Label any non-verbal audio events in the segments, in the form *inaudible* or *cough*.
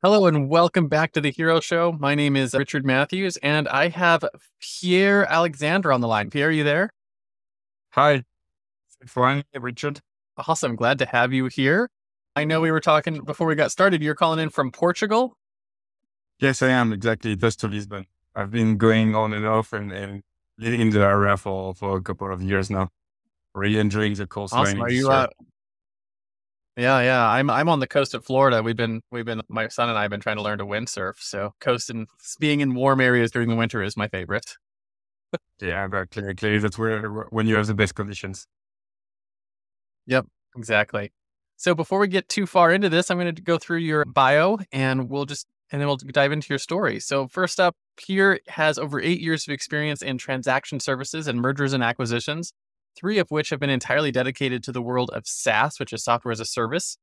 Hello and welcome back to the Hero Show. My name is Richard Matthews and I have Pierre Alexandre on the line. Pierre, are you there? Hi. Fine, Richard. Awesome. Glad to have you here. I know we were talking before we got started. You're calling in from Portugal? Yes, I am. Exactly. Just to Lisbon. I've been going on and off and, and living in the area for, for a couple of years now. Really enjoying the coastline. Awesome. Are you, uh, yeah, yeah. I'm I'm on the coast of Florida. We've been we've been my son and I have been trying to learn to windsurf. So coast and being in warm areas during the winter is my favorite. yeah, but clearly, clearly that's where when you have the best conditions. Yep, exactly. So before we get too far into this, I'm going to go through your bio and we'll just and then we'll dive into your story. So first up, Pierre has over eight years of experience in transaction services and mergers and acquisitions three of which have been entirely dedicated to the world of SaaS, which is software as a service.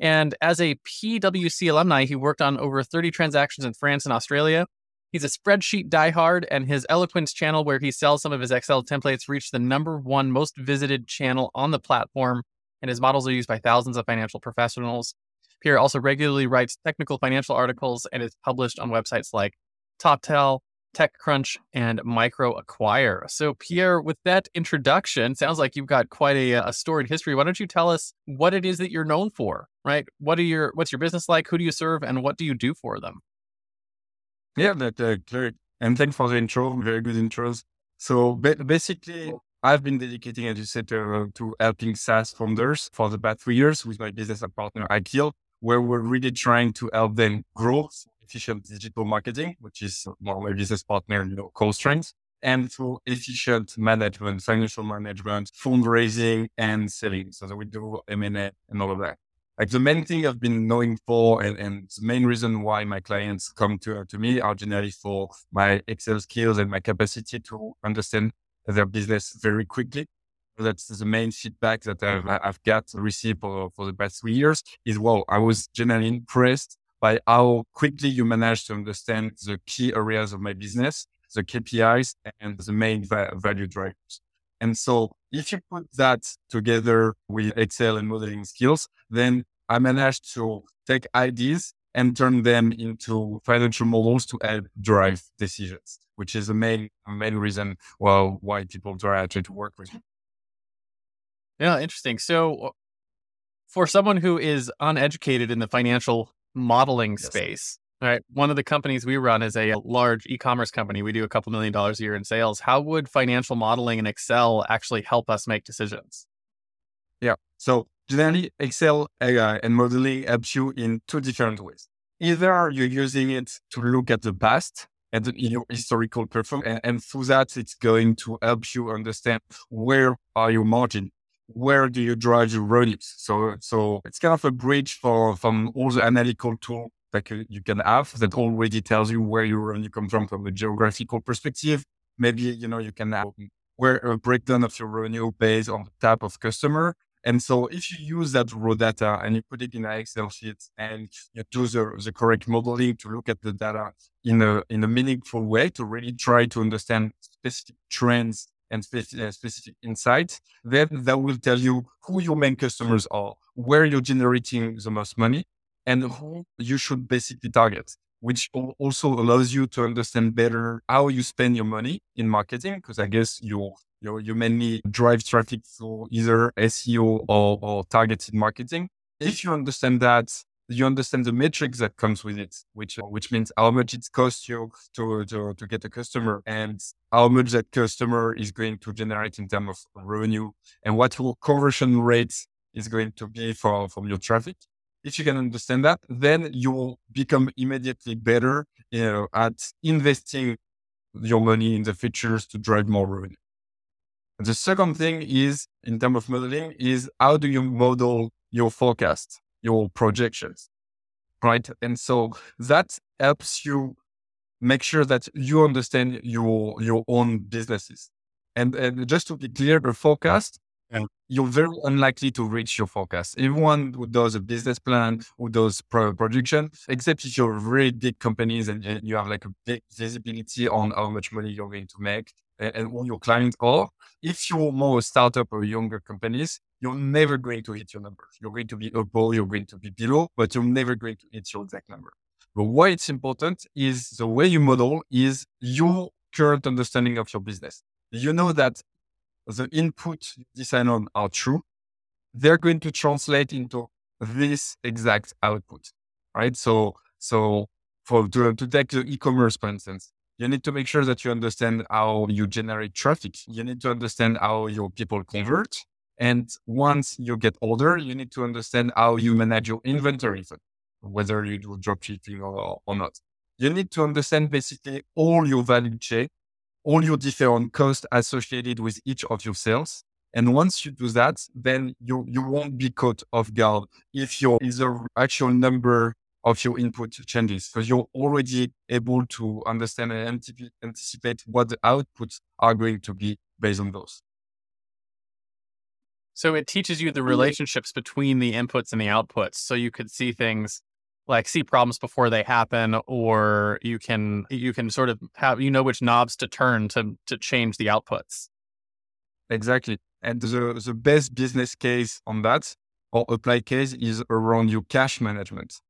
And as a PwC alumni, he worked on over 30 transactions in France and Australia. He's a spreadsheet diehard, and his Eloquens channel, where he sells some of his Excel templates, reached the number one most visited channel on the platform, and his models are used by thousands of financial professionals. Pierre also regularly writes technical financial articles and is published on websites like TopTal, TechCrunch, and MicroAcquire. So, Pierre, with that introduction, sounds like you've got quite a, a storied history. Why don't you tell us what it is that you're known for, right? What are your what's your business like? Who do you serve, and what do you do for them? Yeah, that uh. And thanks for the intro. Very good intros. So basically, I've been dedicating, as you said, uh, to helping SaaS founders for the past three years with my business partner, Akil, where we're really trying to help them grow efficient digital marketing, which is more my business partner, you know, core strengths, and through efficient management, financial management, fundraising, and selling. So that we do M&A and all of that. Like the main thing I've been knowing for, and, and the main reason why my clients come to, to me are generally for my Excel skills and my capacity to understand their business very quickly. That's the main feedback that I've, I've got received for, for the past three years is, wow, I was generally impressed by how quickly you manage to understand the key areas of my business, the KPIs and the main va- value drivers. And so if you put that together with Excel and modeling skills, then I managed to take ideas and turn them into financial models to help drive decisions, which is the main main reason well why people try to work with me. Yeah, interesting. So uh, for someone who is uneducated in the financial modeling yes. space. Right. One of the companies we run is a large e commerce company. We do a couple million dollars a year in sales. How would financial modeling and Excel actually help us make decisions? Yeah. So, generally, Excel AI and modeling helps you in two different ways. Either you're using it to look at the past and your historical performance, and, and through that, it's going to help you understand where are your margin where do you drive your revenues? So, so it's kind of a bridge for from all the analytical tool that you can have that already tells you where your revenue comes from from a geographical perspective. Maybe you know you can have where a breakdown of your revenue based on the type of customer. And so if you use that raw data and you put it in an Excel sheet and you do the, the correct modeling to look at the data in a in a meaningful way to really try to understand specific trends and specific, uh, insights, then that will tell you who your main customers are, where you're generating the most money, and who you should basically target, which also allows you to understand better how you spend your money in marketing. Because I guess you you you mainly drive traffic through either SEO or, or targeted marketing. If you understand that, you understand the metrics that comes with it, which uh, which means how much it costs you to, to to get a customer and how much that customer is going to generate in terms of revenue and what your conversion rate is going to be for from your traffic. If you can understand that, then you will become immediately better you know, at investing your money in the features to drive more revenue. The second thing is in terms of modeling is how do you model your forecast, your projections, right? And so that helps you make sure that you understand your your own businesses. And, and just to be clear, the forecast, and you're very unlikely to reach your forecast. Everyone who does a business plan, who does pro- projection, except if you're very big companies and, and, you have like a big visibility on how much money you're going to make and, who your clients are. If you're more a startup or younger companies, you're never going to hit your numbers. You're going to be above, you're going to be below, but you're never going to hit your exact number. But why it's important is the way you model is your current understanding of your business. You know that the input you decide on are true. They're going to translate into this exact output, right? So, so for to, to take the e-commerce, for instance, you need to make sure that you understand how you generate traffic. You need to understand how your people convert. And once you get older, you need to understand how you manage your inventory, whether you do dropshipping or, or not. You need to understand basically all your value chain, all your different costs associated with each of your sales. And once you do that, then you, you won't be caught off guard if your either actual number of your input changes because you're already able to understand and anticipate what the outputs are going to be based on those. So it teaches you the relationships between the inputs and the outputs. So you could see things like see problems before they happen, or you can you can sort of have you know which knobs to turn to to change the outputs. Exactly. And the, the best business case on that or apply case is around your cash management.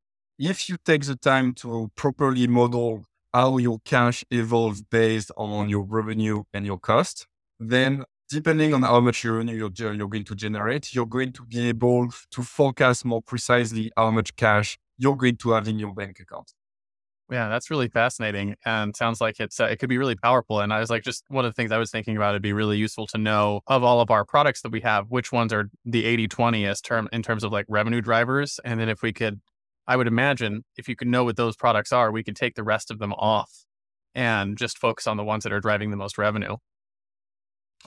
If you take the time to properly model how your cash evolves based on your revenue and your cost, then depending on how much revenue you're, you're going to generate, you're going to be able to forecast more precisely how much cash you're going to have in your bank account. Yeah, that's really fascinating and sounds like it's uh, it could be really powerful. And I was like, just one of the things I was thinking about, it'd be really useful to know of all of our products that we have, which ones are the 80 20 as term in terms of like revenue drivers. And then if we could, I would imagine if you could know what those products are, we could take the rest of them off and just focus on the ones that are driving the most revenue.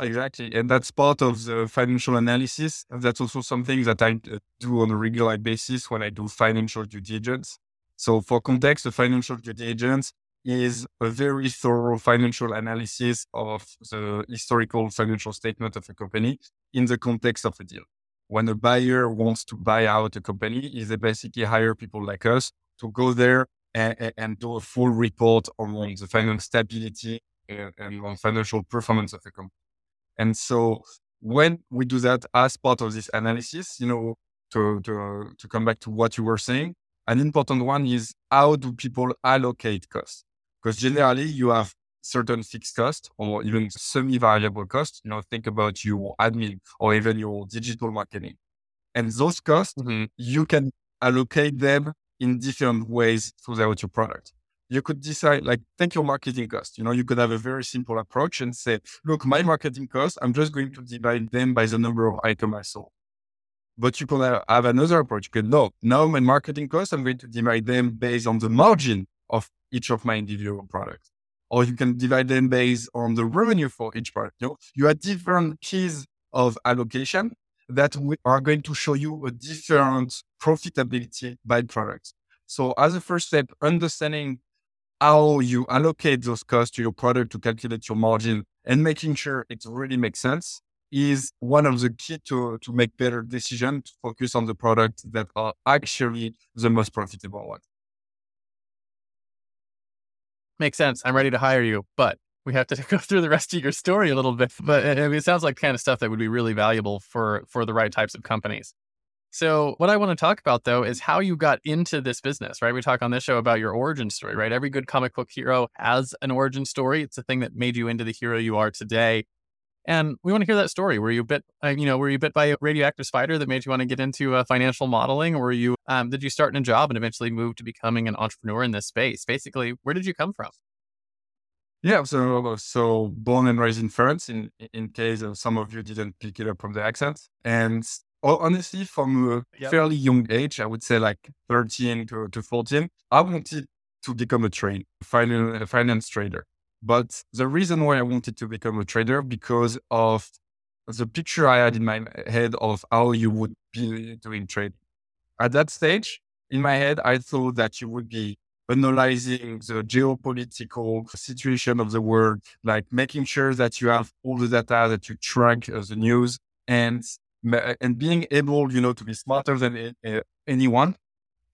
Exactly. And that's part of the financial analysis. That's also something that I uh, do on a regular basis when I do financial due diligence. So, for context, the financial due diligence is a very thorough financial analysis of the historical financial statement of a company in the context of a deal. When a buyer wants to buy out a company, is they basically hire people like us to go there and, and do a full report on the financial stability and, and on financial performance of the company. And so when we do that as part of this analysis, you know, to, to, to come back to what you were saying, an important one is how do people allocate costs? Because generally you have certain fixed costs or even semi-variable costs. You know, think about your admin or even your digital marketing. And those costs, mm-hmm. you can allocate them in different ways throughout your product you could decide, like, take your marketing cost. You know, you could have a very simple approach and say, look, my marketing cost, I'm just going to divide them by the number of items I sold. But you could have another approach. You could, no, now my marketing cost, I'm going to divide them based on the margin of each of my individual products. Or you can divide them based on the revenue for each product. You know, you have different keys of allocation that we are going to show you a different profitability by product. So as a first step, understanding how you allocate those costs to your product to calculate your margin and making sure it really makes sense is one of the key to, to make better decisions to focus on the products that are actually the most profitable ones. Makes sense. I'm ready to hire you, but we have to *laughs* go through the rest of your story a little bit. But I mean, it sounds like kind of stuff that would be really valuable for for the right types of companies. So, what I want to talk about though is how you got into this business, right? We talk on this show about your origin story, right? Every good comic book hero has an origin story. It's the thing that made you into the hero you are today. And we want to hear that story. Were you bit, uh, you know, were you bit by a radioactive spider that made you want to get into uh, financial modeling? Or were you, um, did you start in a job and eventually move to becoming an entrepreneur in this space? Basically, where did you come from? Yeah, so so born and raised in France. In in case some of you didn't pick it up from the accent, and honestly, from a yep. fairly young age, I would say like thirteen to, to fourteen, I wanted to become a trader, finance, a finance trader. But the reason why I wanted to become a trader because of the picture I had in my head of how you would be doing trading. At that stage, in my head, I thought that you would be analyzing the geopolitical situation of the world, like making sure that you have all the data, that you track uh, the news, and and being able, you know, to be smarter than anyone.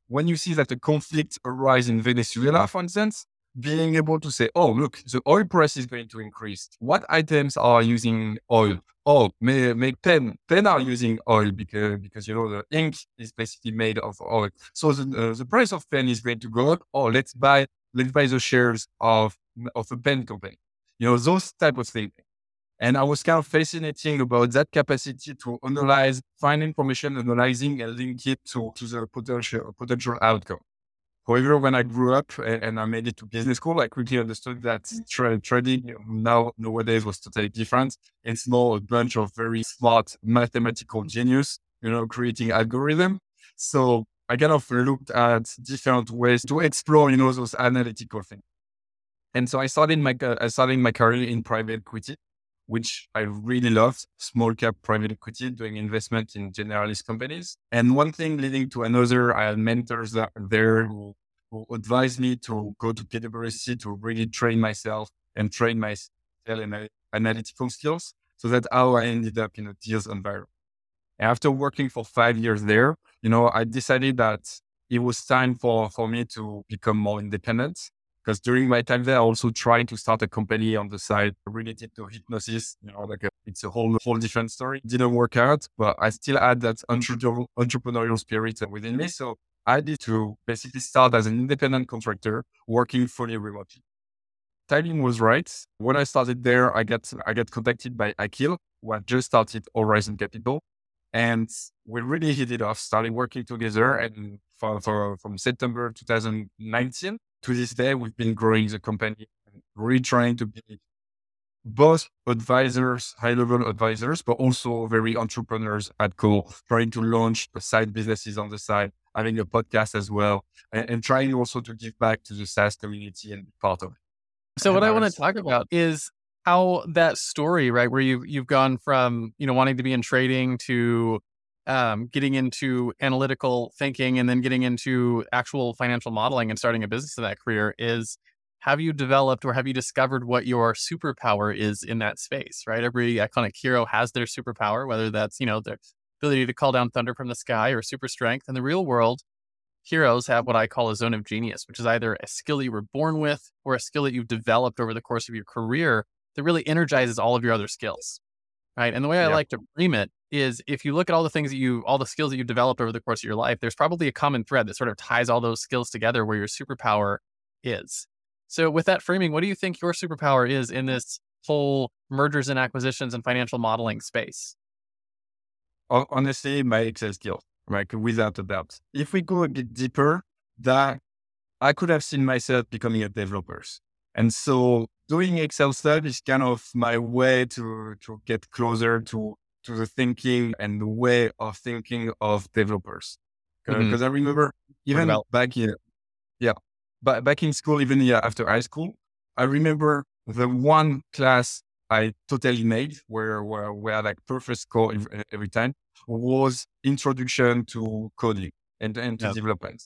When you see that a conflict arises in Venezuela, for instance, being able to say, oh, look, the oil price is going to increase. What items are using oil? Oh, may, may pen, pen are using oil because, because, you know, the ink is basically made of oil. So the, uh, the price of pen is going to go up. Oh, let's buy, let's buy the shares of, of a pen company. You know, those type of things. And I was kind of fascinating about that capacity to analyze, find information, analyzing and link it to, to the potential, potential outcome. However, when I grew up and I made it to business school, I quickly understood that mm. tra- trading now nowadays was totally different. It's more a bunch of very smart mathematical genius, you know, creating algorithm. So I kind of looked at different ways to explore, you know, those analytical things. And so I started my uh, I started my career in private equity, which I really loved, small cap private equity, doing investment in generalist companies. And one thing leading to another, I had mentors that there who, who advised me to go to PwC to really train myself and train my uh, analytical skills. So that's how I ended up in a deals environment. After working for five years there, you know, I decided that it was time for, for me to become more independent because during my time there, I also tried to start a company on the side related to hypnosis. You know, like a, it's a whole whole different story. didn't work out, but I still had that entrepreneurial, entrepreneurial spirit within me. So I did to basically start as an independent contractor working fully remotely. Timing was right. When I started there, I get I get contacted by Akil, who had just started Horizon Capital. And we really hit it off, started working together. And for, for, from September 2019, to this day, we've been growing the company, really trying to be both advisors, high level advisors, but also very entrepreneurs at core, trying to launch side businesses on the side, having a podcast as well, and, and trying also to give back to the SaaS community and be part of it. So, and what I want to talk about is how that story, right, where you you've gone from you know wanting to be in trading to um, getting into analytical thinking and then getting into actual financial modeling and starting a business in that career is have you developed or have you discovered what your superpower is in that space right every iconic hero has their superpower whether that's you know their ability to call down thunder from the sky or super strength in the real world heroes have what i call a zone of genius which is either a skill you were born with or a skill that you've developed over the course of your career that really energizes all of your other skills right and the way i like to frame it is if you look at all the things that you, all the skills that you've developed over the course of your life, there's probably a common thread that sort of ties all those skills together where your superpower is. So, with that framing, what do you think your superpower is in this whole mergers and acquisitions and financial modeling space? Honestly, my Excel skills, like Without a doubt. If we go a bit deeper, that I could have seen myself becoming a developer. And so doing Excel stuff is kind of my way to, to get closer to to the thinking and the way of thinking of developers. Because mm-hmm. I remember even back in, yeah, but back in school, even yeah, after high school, I remember the one class I totally made where, where we had like perfect score every time was introduction to coding and, and to development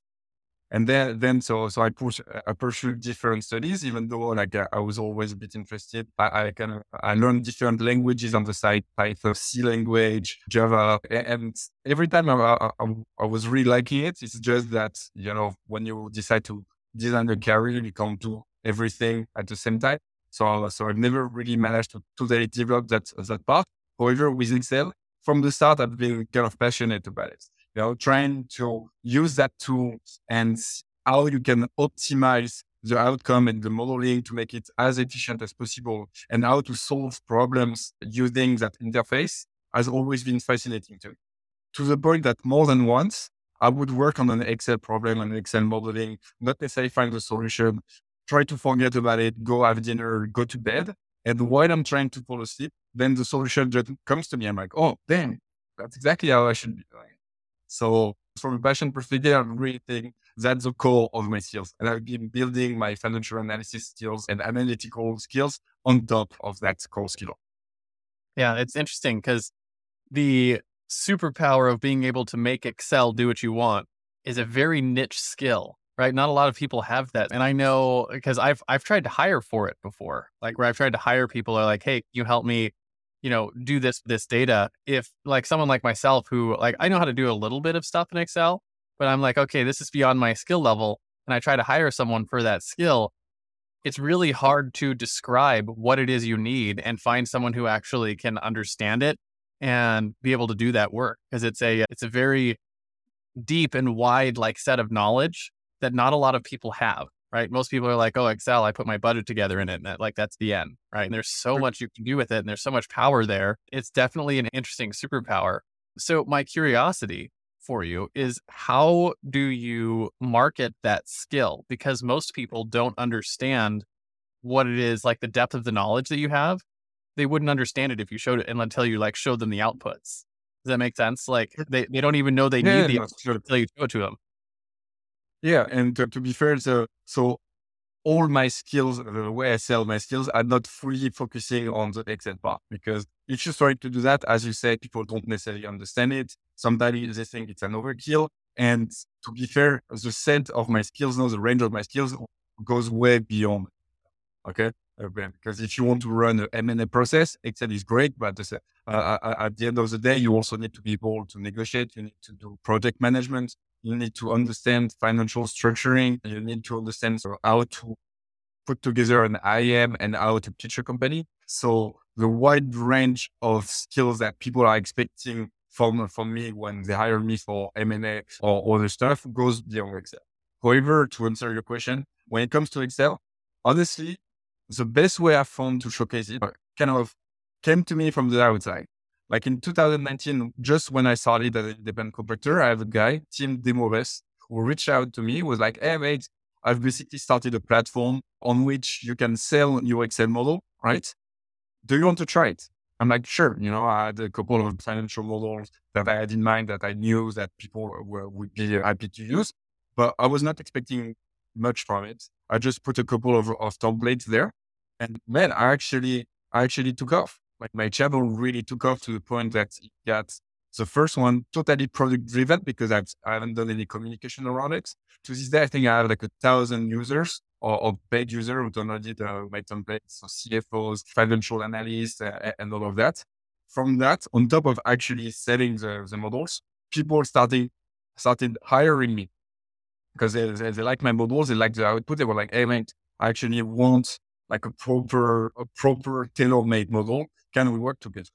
and then then so so I push I pursued different studies, even though like I, was always a bit interested. I, I kind of I learned different languages on the side, Python, C language, Java, and every time I, I, I was really liking it. It's just that you know when you decide to design a career, you can't do everything at the same time. So so I've never really managed to totally develop that that part. However, with Excel, from the start, I've been kind of passionate about it you know, trying to use that tool and how you can optimize the outcome and the modeling to make it as efficient as possible and how to solve problems using that interface has always been fascinating to me. To the point that more than once, I would work on an Excel problem and Excel modeling, not necessarily find the solution, try to forget about it, go have dinner, go to bed. And while I'm trying to fall asleep, then the solution just comes to me. I'm like, oh, damn, that's exactly how I should be doing it. So from a passion perspective, I'm really think that's the core of my skills. And I've been building my financial analysis skills and analytical skills on top of that core skill. Yeah, it's interesting because the superpower of being able to make Excel do what you want is a very niche skill right? Not a lot of people have that. And I know because I've I've tried to hire for it before. Like where I've tried to hire people are like, "Hey, you help me, you know, do this this data." If like someone like myself who like I know how to do a little bit of stuff in Excel, but I'm like, "Okay, this is beyond my skill level." And I try to hire someone for that skill. It's really hard to describe what it is you need and find someone who actually can understand it and be able to do that work because it's a it's a very deep and wide like set of knowledge that not a lot of people have, right? Most people are like, oh, Excel, I put my budget together in it. And that, like, that's the end, right? And there's so much you can do with it. And there's so much power there. It's definitely an interesting superpower. So, my curiosity for you is how do you market that skill? Because most people don't understand what it is, like the depth of the knowledge that you have. They wouldn't understand it if you showed it and until you like showed them the outputs. Does that make sense? Like they, they don't even know they yeah, need the outputs until you show it to them. Yeah, and to, to be fair, so so all my skills, the way I sell my skills, are not fully focusing on the Excel part because if you try to do that, as you said, people don't necessarily understand it. Somebody they think it's an overkill. And to be fair, the set of my skills now, the range of my skills goes way beyond. Okay. Uh, because if you want to run an M&A process, Excel is great, but uh, uh, at the end of the day, you also need to be able to negotiate. You need to do project management. You need to understand financial structuring. You need to understand how to put together an IM and how to teach a company. So the wide range of skills that people are expecting from, from me when they hire me for M&A or other stuff goes beyond Excel. However, to answer your question, when it comes to Excel, honestly, the best way I found to showcase it kind of came to me from the outside. Like in 2019, just when I started as an independent contractor, I have a guy, Tim Demoves, who reached out to me, was like, Hey, mate, I've basically started a platform on which you can sell your Excel model, right? Do you want to try it? I'm like, sure. You know, I had a couple of financial models that I had in mind that I knew that people were, would be happy to use, but I was not expecting much from it. I just put a couple of, of templates there and man, I actually, I actually took off like my channel really took off to the point that it got the first one totally product driven because I've, I haven't done any communication around it. To this day, I think I have like a thousand users or, or paid users who downloaded uh, my templates, so CFOs, financial analysts, uh, and all of that. From that, on top of actually selling the, the models, people started started hiring me because they, they, they like my models, they like the output. They were like, "Hey, mate, I actually want like a proper a proper tailor-made model can we work together?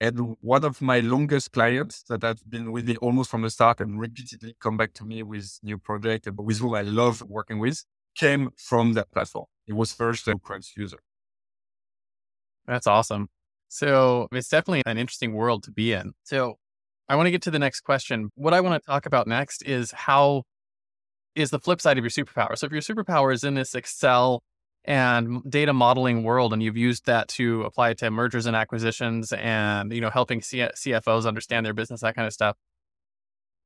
And one of my longest clients that I've been with me almost from the start and repeatedly come back to me with new project with whom I love working with came from that platform. It was first a Crunch user. That's awesome. So it's definitely an interesting world to be in. So I want to get to the next question. What I want to talk about next is how is the flip side of your superpower. So if your superpower is in this Excel and data modeling world and you've used that to apply it to mergers and acquisitions and you know helping C- cfos understand their business that kind of stuff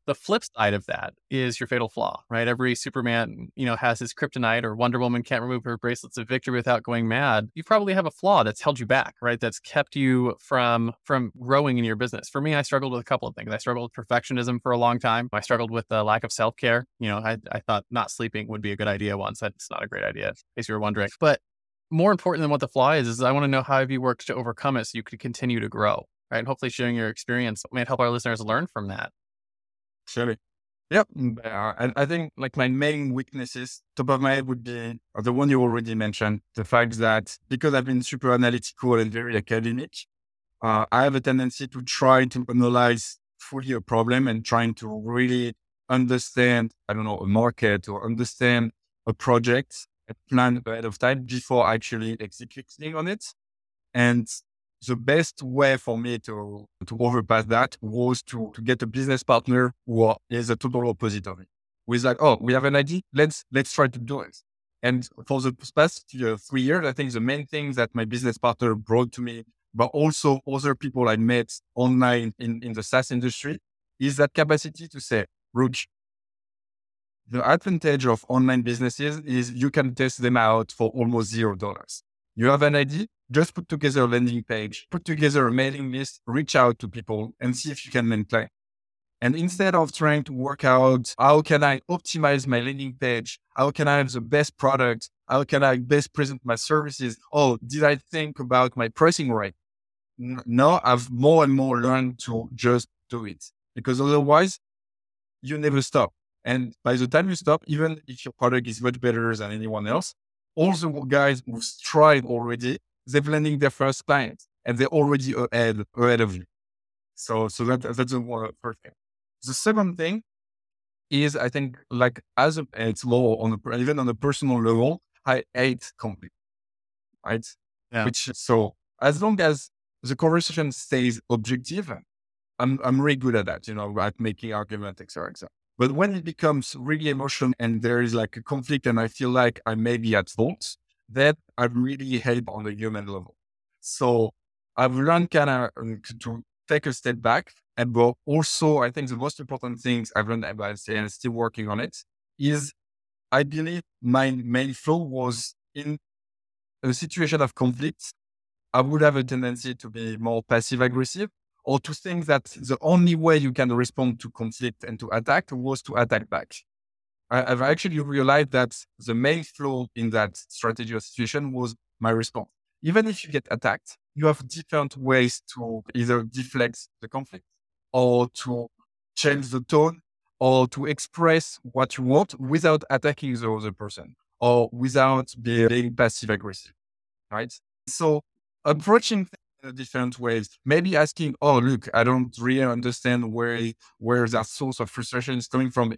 the flip side of that is your fatal flaw, right? Every Superman, you know, has his kryptonite or Wonder Woman can't remove her bracelets of victory without going mad. You probably have a flaw that's held you back, right? That's kept you from from growing in your business. For me, I struggled with a couple of things. I struggled with perfectionism for a long time. I struggled with the lack of self-care. You know, I, I thought not sleeping would be a good idea once. That's not a great idea, in case you were wondering. But more important than what the flaw is, is I want to know how have you worked to overcome it so you could continue to grow, right? And hopefully sharing your experience may help our listeners learn from that. Surely. Yep. Mm, uh, and I think like my main weaknesses, top of my head would be the one you already mentioned, the fact that because I've been super analytical and very academic, uh, I have a tendency to try to analyze fully a problem and trying to really understand, I don't know, a market or understand a project and plan ahead of time before actually executing on it. And the best way for me to, to overpass that was to, to get a business partner who is a total opposite of me. Who's like, oh, we have an idea. Let's, let's try to do it. And for the past uh, three years, I think the main thing that my business partner brought to me, but also other people I met online in, in the SaaS industry, is that capacity to say, Rook, the advantage of online businesses is you can test them out for almost zero dollars. You have an idea, just put together a landing page, put together a mailing list, reach out to people and see if you can then play. And instead of trying to work out how can I optimize my landing page? How can I have the best product? How can I best present my services? Oh, did I think about my pricing right? No, I've more and more learned to just do it because otherwise you never stop. And by the time you stop, even if your product is much better than anyone else, all the guys who've tried already, they've landing their first client and they're already ahead, ahead of you. So, so that, that's the first thing. The second thing is, I think, like as a, it's more on a, even on a personal level, I hate conflict, right? Yeah. Which so as long as the conversation stays objective, I'm I'm really good at that, you know, at making argument, etc., etc. But when it becomes really emotional and there is like a conflict, and I feel like I may be at fault, that I really help on the human level. So I've learned kind of um, to take a step back and but also, I think the most important things I've learned about it and still working on it is I believe my main flaw was in a situation of conflict. I would have a tendency to be more passive aggressive or to think that the only way you can respond to conflict and to attack was to attack back. I, have actually realized that the main flaw in that strategy or situation was my response. Even if you get attacked, you have different ways to either deflect the conflict or to change the tone or to express what you want without attacking the other person or without being passive aggressive. Right. So approaching in different ways, maybe asking, Oh, look, I don't really understand where, where that source of frustration is coming from.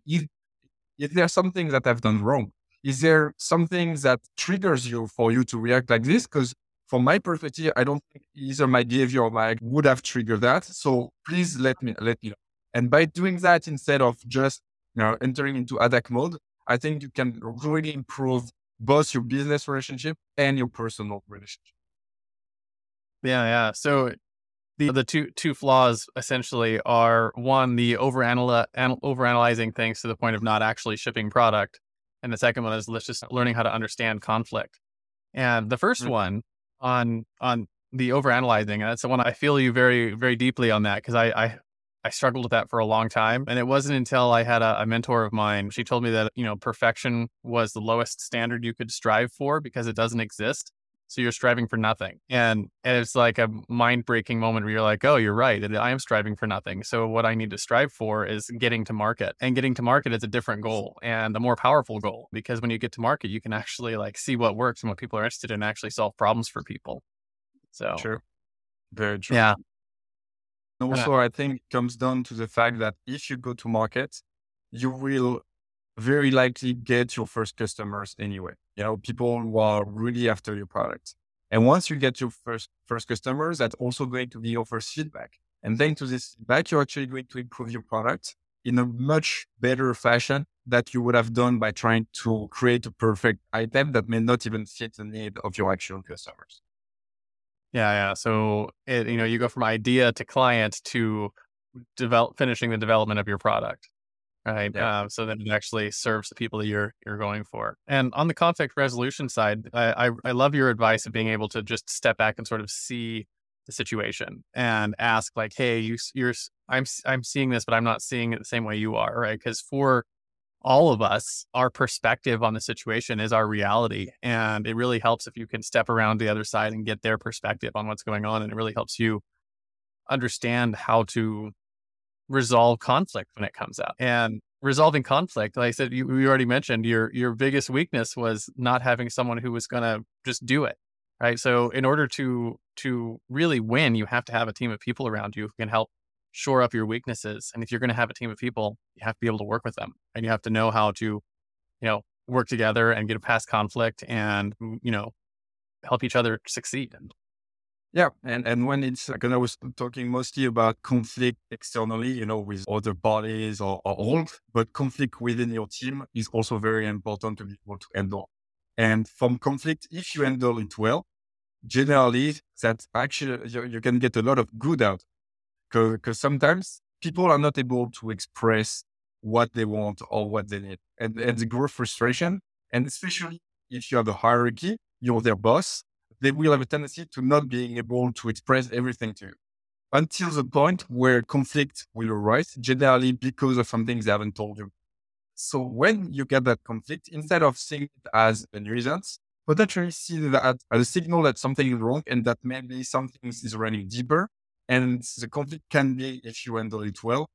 Is there something that I've done wrong? Is there something that triggers you for you to react like this? Because from my perspective, I don't think either my behavior or my would have triggered that. So please let me let me know. And by doing that instead of just you know entering into attack mode, I think you can really improve both your business relationship and your personal relationship. Yeah, yeah. So the the two two flaws essentially are one the over overanalyzing things to the point of not actually shipping product, and the second one is let's just learning how to understand conflict. And the 1st mm-hmm. one on on the overanalyzing. That's the one I feel you very very deeply on that because I, I I struggled with that for a long time, and it wasn't until I had a, a, mentor of mine. She told me that you know perfection was the lowest standard you could strive for because it doesn't exist. So you're striving for nothing, and, and it's like a mind breaking moment where you're like, oh, you're right. I am striving for nothing. So what I need to strive for is getting to market, and getting to market is a different goal and a more powerful goal because when you get to market, you can actually like see what works and what people are interested in, and actually solve problems for people. So true, very true. Yeah. Also, I think it comes down to the fact that if you go to market, you will very likely get your first customers anyway. You know, people who are really after your product. And once you get your first first customers, that's also going to be your first feedback. And then to this feedback, you're actually going to improve your product in a much better fashion that you would have done by trying to create a perfect item that may not even fit the need of your actual customers. Yeah, yeah. So it, you know, you go from idea to client to develop finishing the development of your product right? Yeah. Um, so that it actually serves the people that you're you're going for. And on the conflict resolution side, I, I, I love your advice of being able to just step back and sort of see the situation and ask like, hey, you you're I'm I'm seeing this, but I'm not seeing it the same way you are, right? Because for all of us, our perspective on the situation is our reality. And it really helps if you can step around the other side and get their perspective on what's going on. And it really helps you understand how to resolve conflict when it comes out. And resolving conflict, like I said, you, you already mentioned your your biggest weakness was not having someone who was going to just do it, right? So in order to to really win, you have to have a team of people around you who can help shore up your weaknesses. And if you're going to have a team of people, you have to be able to work with them, and you have to know how to, you know, work together and get past conflict and, you know, help each other succeed. Yeah. And, and when it's like, I was talking mostly about conflict externally, you know, with other bodies or, or all, but conflict within your team is also very important to be able to handle. And from conflict, if you handle it well, generally that actually you, you can get a lot of good out because sometimes people are not able to express what they want or what they need and, and the growth frustration and especially if you have a hierarchy you're their boss they will have a tendency to not being able to express everything to you until the point where conflict will arise generally because of something they haven't told you so when you get that conflict instead of seeing it as a nuisance potentially see that as a signal that something is wrong and that maybe something is running deeper. And the conflict can be, if you handle it well,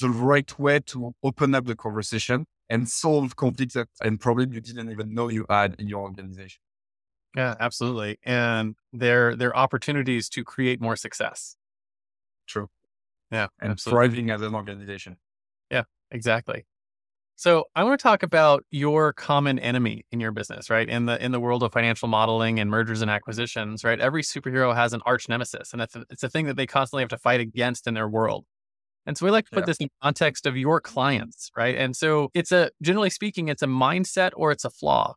the right way to open up the conversation and solve conflicts and problems you didn't even know you had in your organization. Yeah, absolutely. And there are opportunities to create more success. True. Yeah. And absolutely. thriving as an organization. Yeah, exactly. So I want to talk about your common enemy in your business, right? In the in the world of financial modeling and mergers and acquisitions, right? Every superhero has an arch nemesis, and it's a, it's a thing that they constantly have to fight against in their world. And so we like to put yeah. this in context of your clients, right? And so it's a generally speaking, it's a mindset or it's a flaw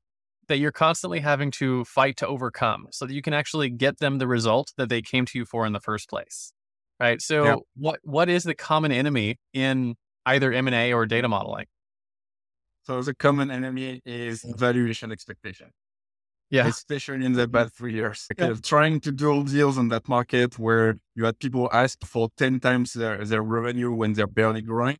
that you're constantly having to fight to overcome so that you can actually get them the result that they came to you for in the first place. Right. So yeah. what what is the common enemy in either M&A or data modeling? So the common enemy is valuation expectation. Yeah. Especially in the past three years. Yeah. Trying to do deals on that market where you had people ask for 10 times their, their revenue when they're barely growing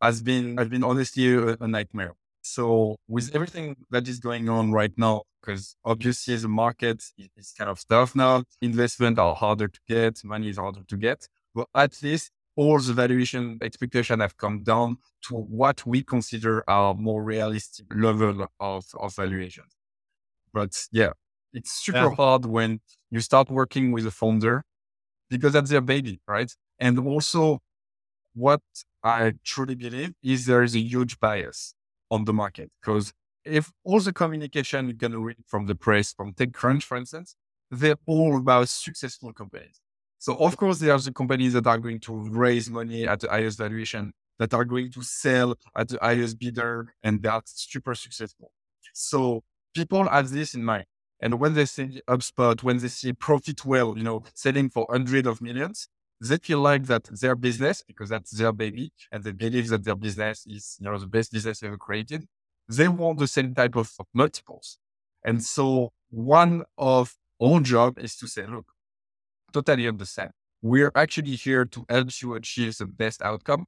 has been, has been honestly a, a nightmare. So with everything that is going on right now, because obviously the market is kind of tough now, investment are harder to get, money is harder to get, but at least all the valuation expectation have come down to what we consider our more realistic level of, of valuation. But yeah, it's super yeah. hard when you start working with a founder because that's their baby, right? And also what I truly believe is there is a huge bias on the market because if all the communication you can read from the press, from TechCrunch, for instance, they're all about successful companies. So of course, there are the companies that are going to raise money at the highest valuation, that are going to sell at the highest bidder, and that's super successful. So people have this in mind. And when they see HubSpot, when they see ProfitWell, you know, selling for hundreds of millions, they feel like that their business, because that's their baby, and they believe that their business is, you know, the best business ever created. They want the same type of, multiples. And so one of our job is to say, look, totally understand. We're actually here to help you achieve the best outcome.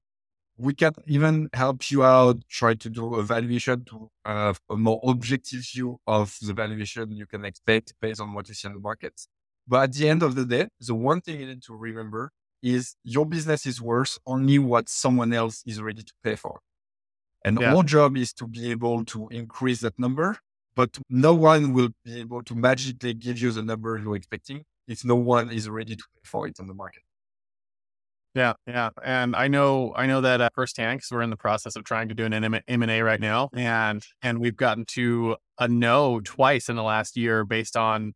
We can even help you out, try to do a valuation to have a more objective view of the valuation you can expect based on what you see in the market. But at the end of the day, the one thing you need to remember is your business is worth only what someone else is ready to pay for. And yeah. our job is to be able to increase that number, but no one will be able to magically give you the number you're expecting if no one is ready to pay for it on the market. Yeah, yeah, and I know I know that uh, firsthand because we're in the process of trying to do an M and A right now, and and we've gotten to a no twice in the last year based on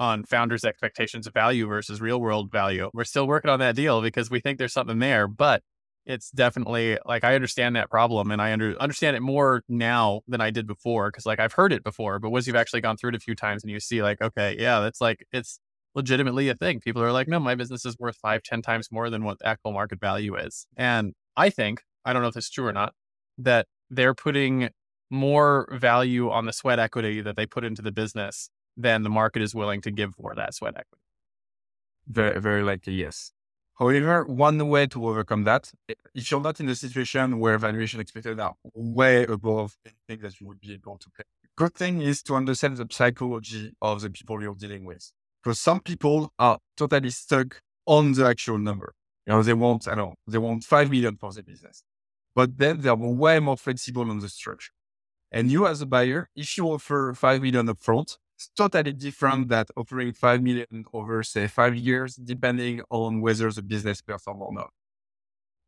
on founders' expectations of value versus real world value. We're still working on that deal because we think there's something there, but it's definitely like I understand that problem and I under, understand it more now than I did before because like I've heard it before, but once you've actually gone through it a few times and you see like okay, yeah, that's like it's legitimately a thing. People are like, no, my business is worth five, ten times more than what the actual market value is. And I think, I don't know if it's true or not, that they're putting more value on the sweat equity that they put into the business than the market is willing to give for that sweat equity. Very, very likely, yes. However, one way to overcome that, if you're not in a situation where valuation expected are way above anything that you would be able to pay, good thing is to understand the psychology of the people you're dealing with. Because some people are totally stuck on the actual number. You know, they want, I know, they want 5 million for their business, but then they're way more flexible on the structure. And you as a buyer, if you offer 5 million upfront, it's totally different that offering 5 million over, say, five years, depending on whether the business performs or not.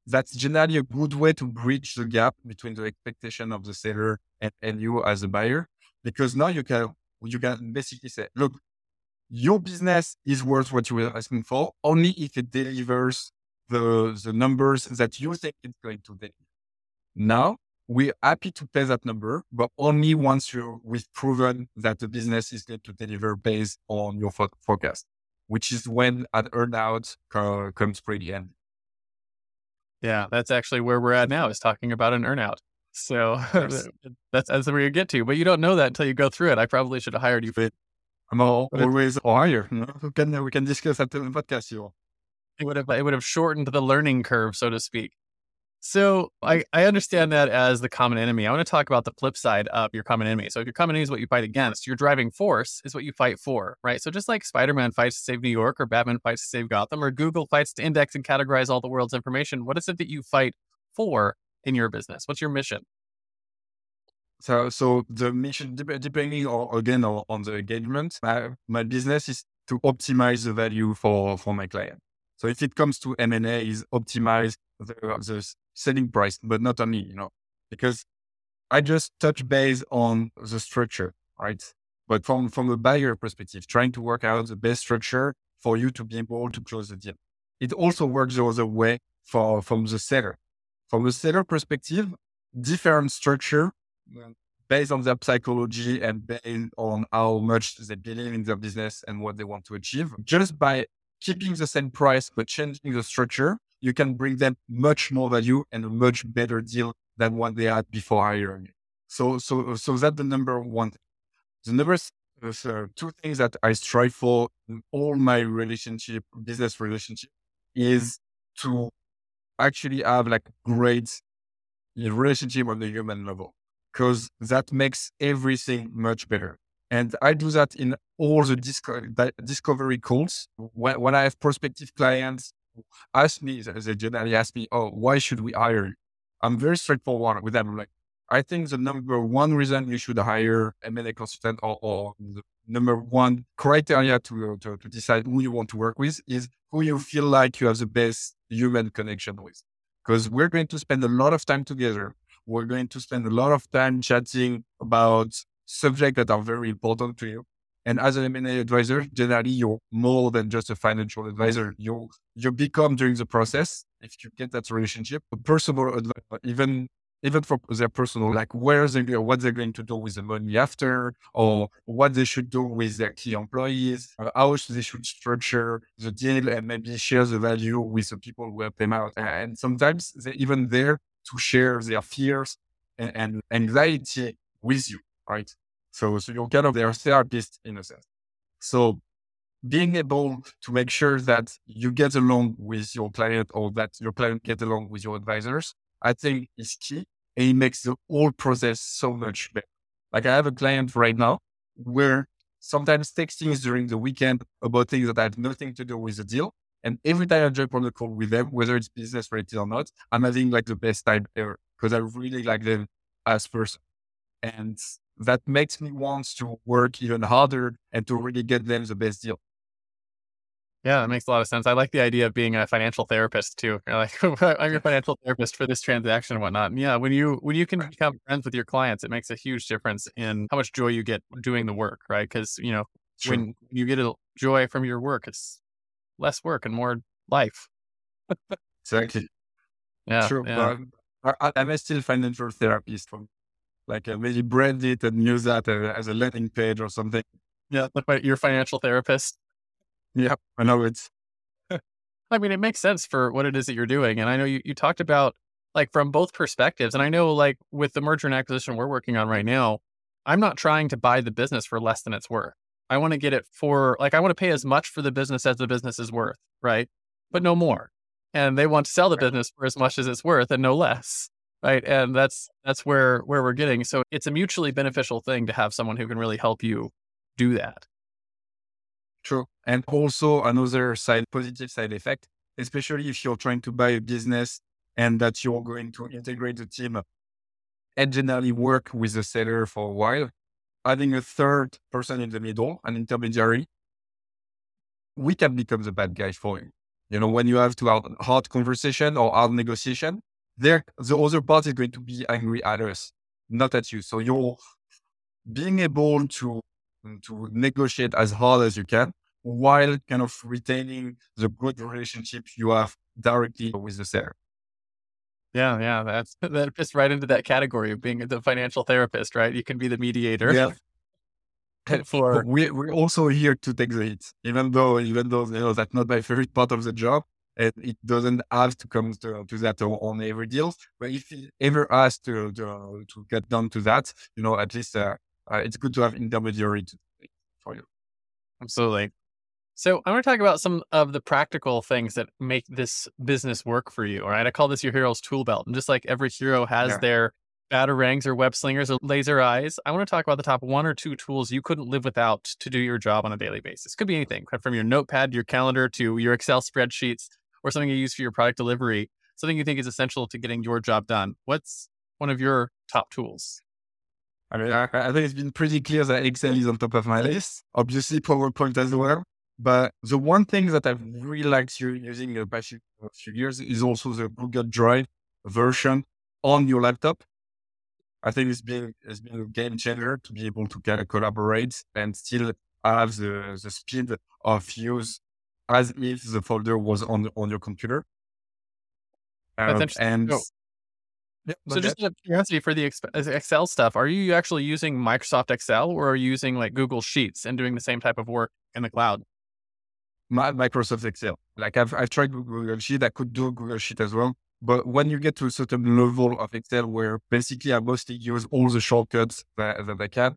That's generally a good way to bridge the gap between the expectation of the seller and, and you as a buyer because now you can you can basically say, look, your business is worth what you were asking for only if it delivers the the numbers that you think it's going to deliver. Now we're happy to pay that number, but only once you we've proven that the business is going to deliver based on your fo- forecast, which is when an earnout co- comes pretty end. Yeah, that's actually where we're at now is talking about an earnout. So *laughs* that's that's where you get to, but you don't know that until you go through it. I probably should have hired you. But I'm always higher. You know? we can we can discuss that in the podcast. You. It would have it would have shortened the learning curve, so to speak. So I, I understand that as the common enemy. I want to talk about the flip side of your common enemy. So if your common enemy is what you fight against, your driving force is what you fight for, right? So just like Spider-Man fights to save New York or Batman fights to save Gotham or Google fights to index and categorize all the world's information, what is it that you fight for in your business? What's your mission? So, so the mission, depending on, again on, on the engagement, my, my business is to optimize the value for, for my client. So if it comes to M&A, is optimize the, the selling price, but not only, you know, because I just touch base on the structure, right? But from, from a buyer perspective, trying to work out the best structure for you to be able to close the deal. It also works the other way for, from the seller. From the seller perspective, different structure uh, based on their psychology and based on how much they believe in their business and what they want to achieve. Just by keeping the same price but changing the structure, you can bring them much more value and a much better deal than what they had before hiring. So, so, so that's the number one. The number uh, two things that I strive for in all my relationship, business relationship, is to actually have like great relationship on the human level, because that makes everything much better. And I do that in all the disco- discovery calls. When, when I have prospective clients ask me, they generally ask me, oh, why should we hire you? I'm very straightforward with them. I'm like, I think the number one reason you should hire M&A consultant or, or the number one criteria to, to, to decide who you want to work with is who you feel like you have the best human connection with. Because we're going to spend a lot of time together. We're going to spend a lot of time chatting about subjects that are very important to you. And as an M&A advisor, generally you're more than just a financial advisor. You you become during the process if you get that relationship, a personal advisor, uh, even even for their personal, like where they what they're going to do with the money after, or what they should do with their key employees, uh, how they should structure the deal, and maybe share the value with the people who help them out. And sometimes they're even there to share their fears and, and anxiety with you, right? So, so you're kind of their therapist in a sense. So being able to make sure that you get along with your client or that your client get along with your advisors, I think is key. And it makes the whole process so much better. Like I have a client right now where sometimes texting is during the weekend about things that have nothing to do with the deal. And every time I jump on the call with them, whether it's business related or not, I'm having like the best time ever because I really like them as person. And that makes me want to work even harder and to really get them the best deal. Yeah, that makes a lot of sense. I like the idea of being a financial therapist too. *laughs* You're like *laughs* I'm your financial therapist for this transaction and whatnot. And yeah, when you when you can become friends with your clients, it makes a huge difference in how much joy you get doing the work, right? Because you know sure. when you get a joy from your work, it's less work and more life. exactly. Yeah. True. Yeah. I, I'm still financial therapist from like uh, maybe brand it and use that uh, as a landing page or something. Yeah, like your financial therapist. Yeah, I know it's. *laughs* I mean, it makes sense for what it is that you're doing, and I know you you talked about like from both perspectives, and I know like with the merger and acquisition we're working on right now, I'm not trying to buy the business for less than it's worth. I want to get it for like I want to pay as much for the business as the business is worth, right? But no more. And they want to sell the business for as much as it's worth and no less right? And that's that's where where we're getting. So it's a mutually beneficial thing to have someone who can really help you do that. True. And also another side positive side effect especially if you're trying to buy a business and that you're going to integrate the team and generally work with the seller for a while having a third person in the middle an intermediary we can become the bad guy for you. You know when you have to have hard conversation or hard negotiation there the other part is going to be angry at us, not at you. So you're being able to to negotiate as hard as you can while kind of retaining the good relationship you have directly with the seller. Yeah, yeah, that's *laughs* that fits right into that category of being the financial therapist, right? You can be the mediator. Yeah. *laughs* for we we're also here to take the hits, even though even though you know that's not my favorite part of the job. And it doesn't have to come to, to that on every deal. But if it ever has to, to, to get down to that, you know, at least uh, uh, it's good to have intermediary to, for you. Absolutely. So I want to talk about some of the practical things that make this business work for you. All right. I call this your hero's tool belt. And just like every hero has yeah. their batarangs or web slingers or laser eyes, I want to talk about the top one or two tools you couldn't live without to do your job on a daily basis. Could be anything from your notepad, your calendar to your Excel spreadsheets or something you use for your product delivery, something you think is essential to getting your job done. What's one of your top tools? I mean, I, think it's been pretty clear that Excel is on top of my list. Obviously, PowerPoint as well. But the one thing that I've really liked using the past few years is also the Google Drive version on your laptop. I think it's been it's been a game changer to be able to of collaborate and still have the, the speed of use as if the folder was on on your computer. Um, and oh. yeah, so just curiosity for the Excel stuff, are you actually using Microsoft Excel or are you using like Google Sheets and doing the same type of work in the cloud? My, Microsoft Excel. Like I've I've tried Google Sheet, I could do Google Sheet as well. But when you get to a certain level of Excel where basically I mostly use all the shortcuts that, that I can,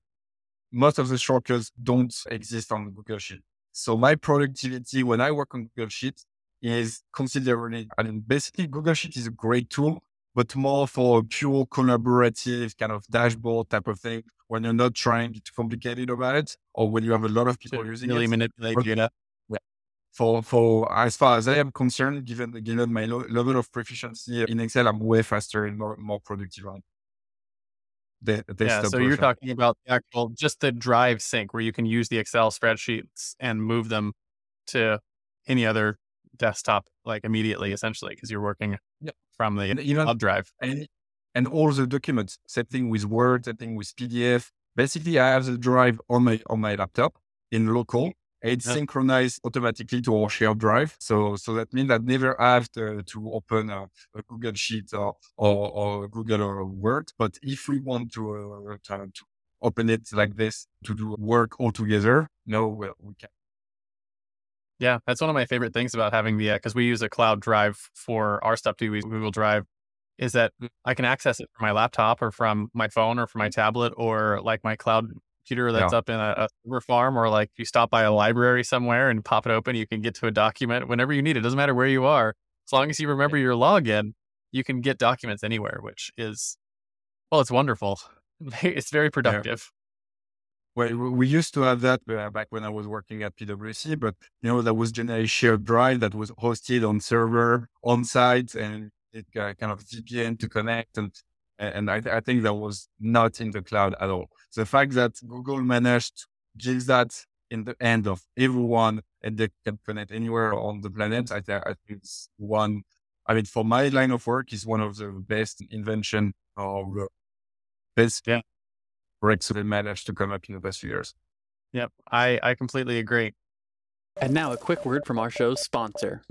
most of the shortcuts don't exist on Google Sheet. So my productivity when I work on Google Sheets is considerably, I mean, basically Google Sheet is a great tool, but more for a pure collaborative kind of dashboard type of thing when you're not trying to complicate it about it or when you have a lot of people using really it. manipulate data. Yeah. For, for as far as I am concerned, given, given my lo- level of proficiency in Excel, I'm way faster and more, more productive yeah, so you're talking about the actual just the drive sync where you can use the Excel spreadsheets and move them to any other desktop like immediately, essentially, because you're working yeah. from the even, hub drive. And, and all the documents, same thing with Word, same thing with PDF. Basically, I have the drive on my on my laptop in local, it's yeah. synchronized automatically to our shared drive. So, so that means I never have to, to open a, a, Google Sheet or, or, or, Google or Word. But if we want to, uh, to, to open it like this to do work all together, no, well, we can. Yeah, that's one of my favorite things about having the because uh, we use a cloud drive for our stuff too. We use Google Drive. Is that mm. I can access it from my laptop or from my phone or from my tablet or like my cloud computer that's yeah. up in a, a server farm, or like you stop by a library somewhere and pop it open, you can get to a document whenever you need it. Doesn't matter where you are, as long as you remember your login, you can get documents anywhere, which is well, it's wonderful. *laughs* It's very productive. Yeah. Well, we used to have that uh, back when I was working at PwC, but you know, that was generally shared drive that was hosted on server on site and it uh, kind of VPN to connect. And and I, th- I, think that was not in the cloud at all. The fact that Google managed to give that in the end of everyone and they can connect anywhere on the planet, I, th- I think it's one. I mean, for my line of work, is one of the best invention or best yeah. breaks they managed to come up in the past few years. Yep, I, I completely agree. And now a quick word from our show's sponsor.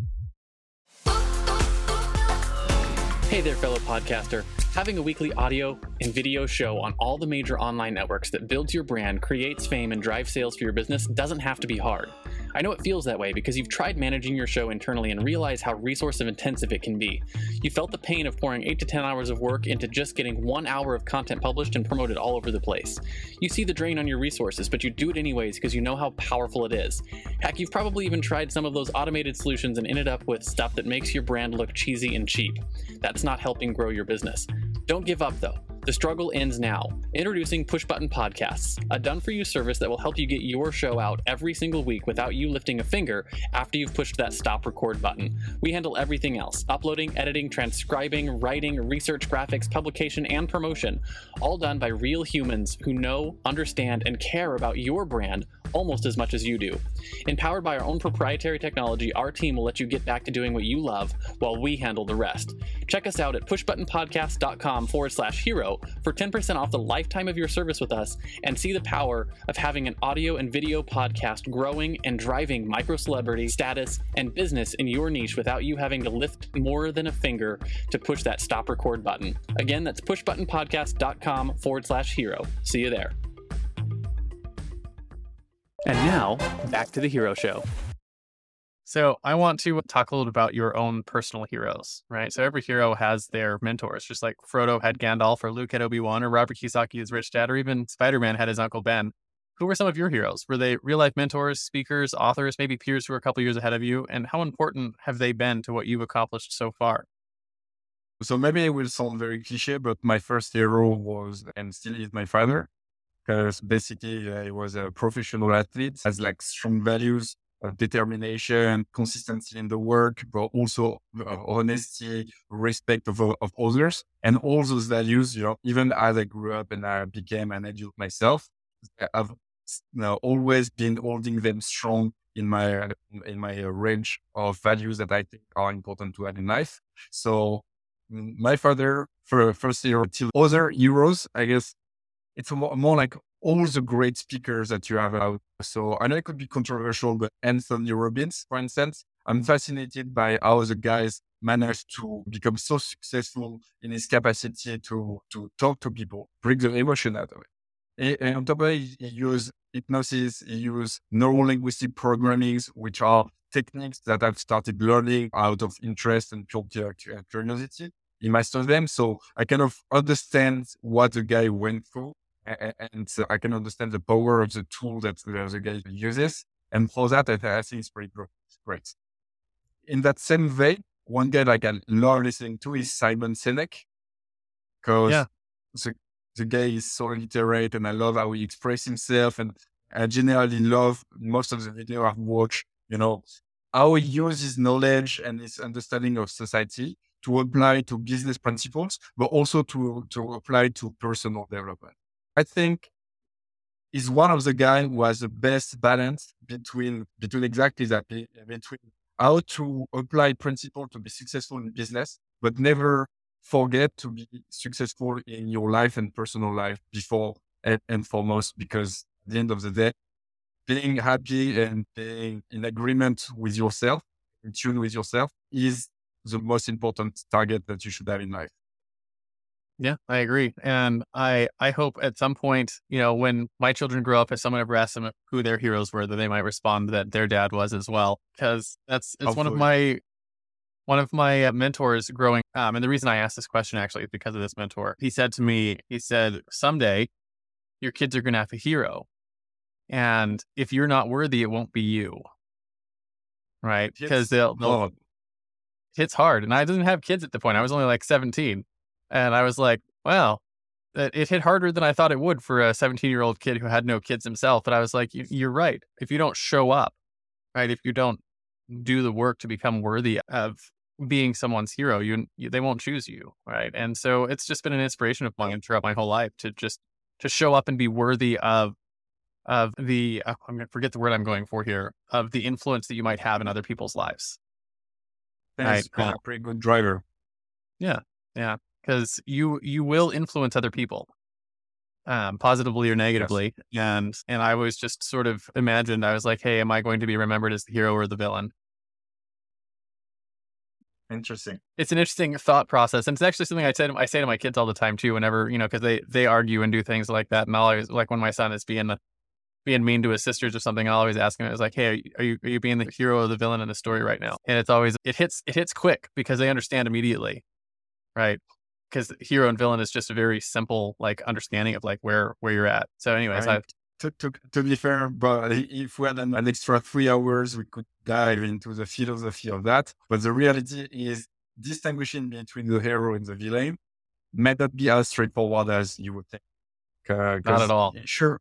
Hey there, fellow podcaster. Having a weekly audio and video show on all the major online networks that builds your brand, creates fame, and drives sales for your business doesn't have to be hard. I know it feels that way because you've tried managing your show internally and realize how resource intensive it can be. You felt the pain of pouring 8 to 10 hours of work into just getting one hour of content published and promoted all over the place. You see the drain on your resources, but you do it anyways because you know how powerful it is. Heck, you've probably even tried some of those automated solutions and ended up with stuff that makes your brand look cheesy and cheap. That's not helping grow your business. Don't give up though. The struggle ends now. Introducing Push Button Podcasts, a done for you service that will help you get your show out every single week without you lifting a finger after you've pushed that stop record button. We handle everything else uploading, editing, transcribing, writing, research, graphics, publication, and promotion, all done by real humans who know, understand, and care about your brand almost as much as you do. Empowered by our own proprietary technology, our team will let you get back to doing what you love while we handle the rest. Check us out at pushbuttonpodcast.com forward slash hero for 10% off the lifetime of your service with us and see the power of having an audio and video podcast growing and driving micro celebrity status and business in your niche without you having to lift more than a finger to push that stop record button. Again, that's pushbuttonpodcast.com forward slash hero. See you there. And now, back to the Hero Show. So I want to talk a little about your own personal heroes, right? So every hero has their mentors, just like Frodo had Gandalf, or Luke had Obi Wan, or Robert Kiyosaki his rich dad, or even Spider Man had his uncle Ben. Who were some of your heroes? Were they real life mentors, speakers, authors, maybe peers who are a couple years ahead of you? And how important have they been to what you've accomplished so far? So maybe it will sound very cliche, but my first hero was and still is my father, because basically uh, he was a professional athlete, has like strong values, of determination, consistency in the work, but also uh, honesty, respect of, of others, and all those values. You know, even as I grew up and I became an adult myself, I've you know, always been holding them strong in my in my range of values that I think are important to have in life. So mm, my father for first year till other heroes, I guess it's more, more like all the great speakers that you have out. So I know it could be controversial, but Anthony Robbins, for instance, I'm mm-hmm. fascinated by how the guys managed to become so successful in his capacity to to talk to people, bring the emotion out of it. And on top of it, he used hypnosis, he used neuro linguistic programming, which are techniques that I've started learning out of interest and pure curiosity. He mastered them. So I kind of understand what the guy went through and so I can understand the power of the tool that the guy uses. And for that, I, think it's pretty great. In that same vein, one guy like I can love listening to is Simon Sinek, because yeah. the, the guy is so literate and I love how he expresses himself. And I generally love most of the video I've watched, you know, how he uses knowledge and his understanding of society to apply to business principles, but also to, to apply to personal development. I think is one of the guys who has the best balance between between exactly that between how to apply principle to be successful in business, but never forget to be successful in your life and personal life before and, and foremost, because at the end of the day, being happy and being in agreement with yourself, in tune with yourself is the most important target that you should have in life. Yeah, I agree. And I I hope at some point, you know, when my children grow up, if someone ever asks them who their heroes were, that they might respond that their dad was as well. Because that's it's Hopefully. one of my one of my uh, mentors growing um, and the reason I asked this question actually is because of this mentor. He said to me, he said, someday your kids are gonna have a hero. And if you're not worthy, it won't be you. Right. Because they'll, they'll it's hard. And I didn't have kids at the point. I was only like 17. And I was like, wow, it hit harder than I thought it would for a 17 year old kid who had no kids himself. But I was like, you're right. If you don't show up, right, if you don't do the work to become worthy of being someone's hero, you, you they won't choose you, right? And so it's just been an inspiration of mine throughout my whole life to just to show up and be worthy of of the uh, I'm going to forget the word I'm going for here of the influence that you might have in other people's lives. That's right? a pretty good driver. Yeah, yeah because you you will influence other people um, positively or negatively yes. and and i was just sort of imagined i was like hey am i going to be remembered as the hero or the villain interesting it's an interesting thought process and it's actually something i said i say to my kids all the time too whenever you know because they they argue and do things like that and i always like when my son is being the being mean to his sisters or something, I'll always ask him. It's like, hey, are you are you being the hero or the villain in the story right now? And it's always it hits it hits quick because they understand immediately, right? Because hero and villain is just a very simple like understanding of like where where you're at. So, anyways, right. to, to, to be fair, but if we had an, an, extra three hours, we could dive into the philosophy of that. But the reality is distinguishing between the hero and the villain may not be as straightforward as you would think. Uh, not at all. Sure.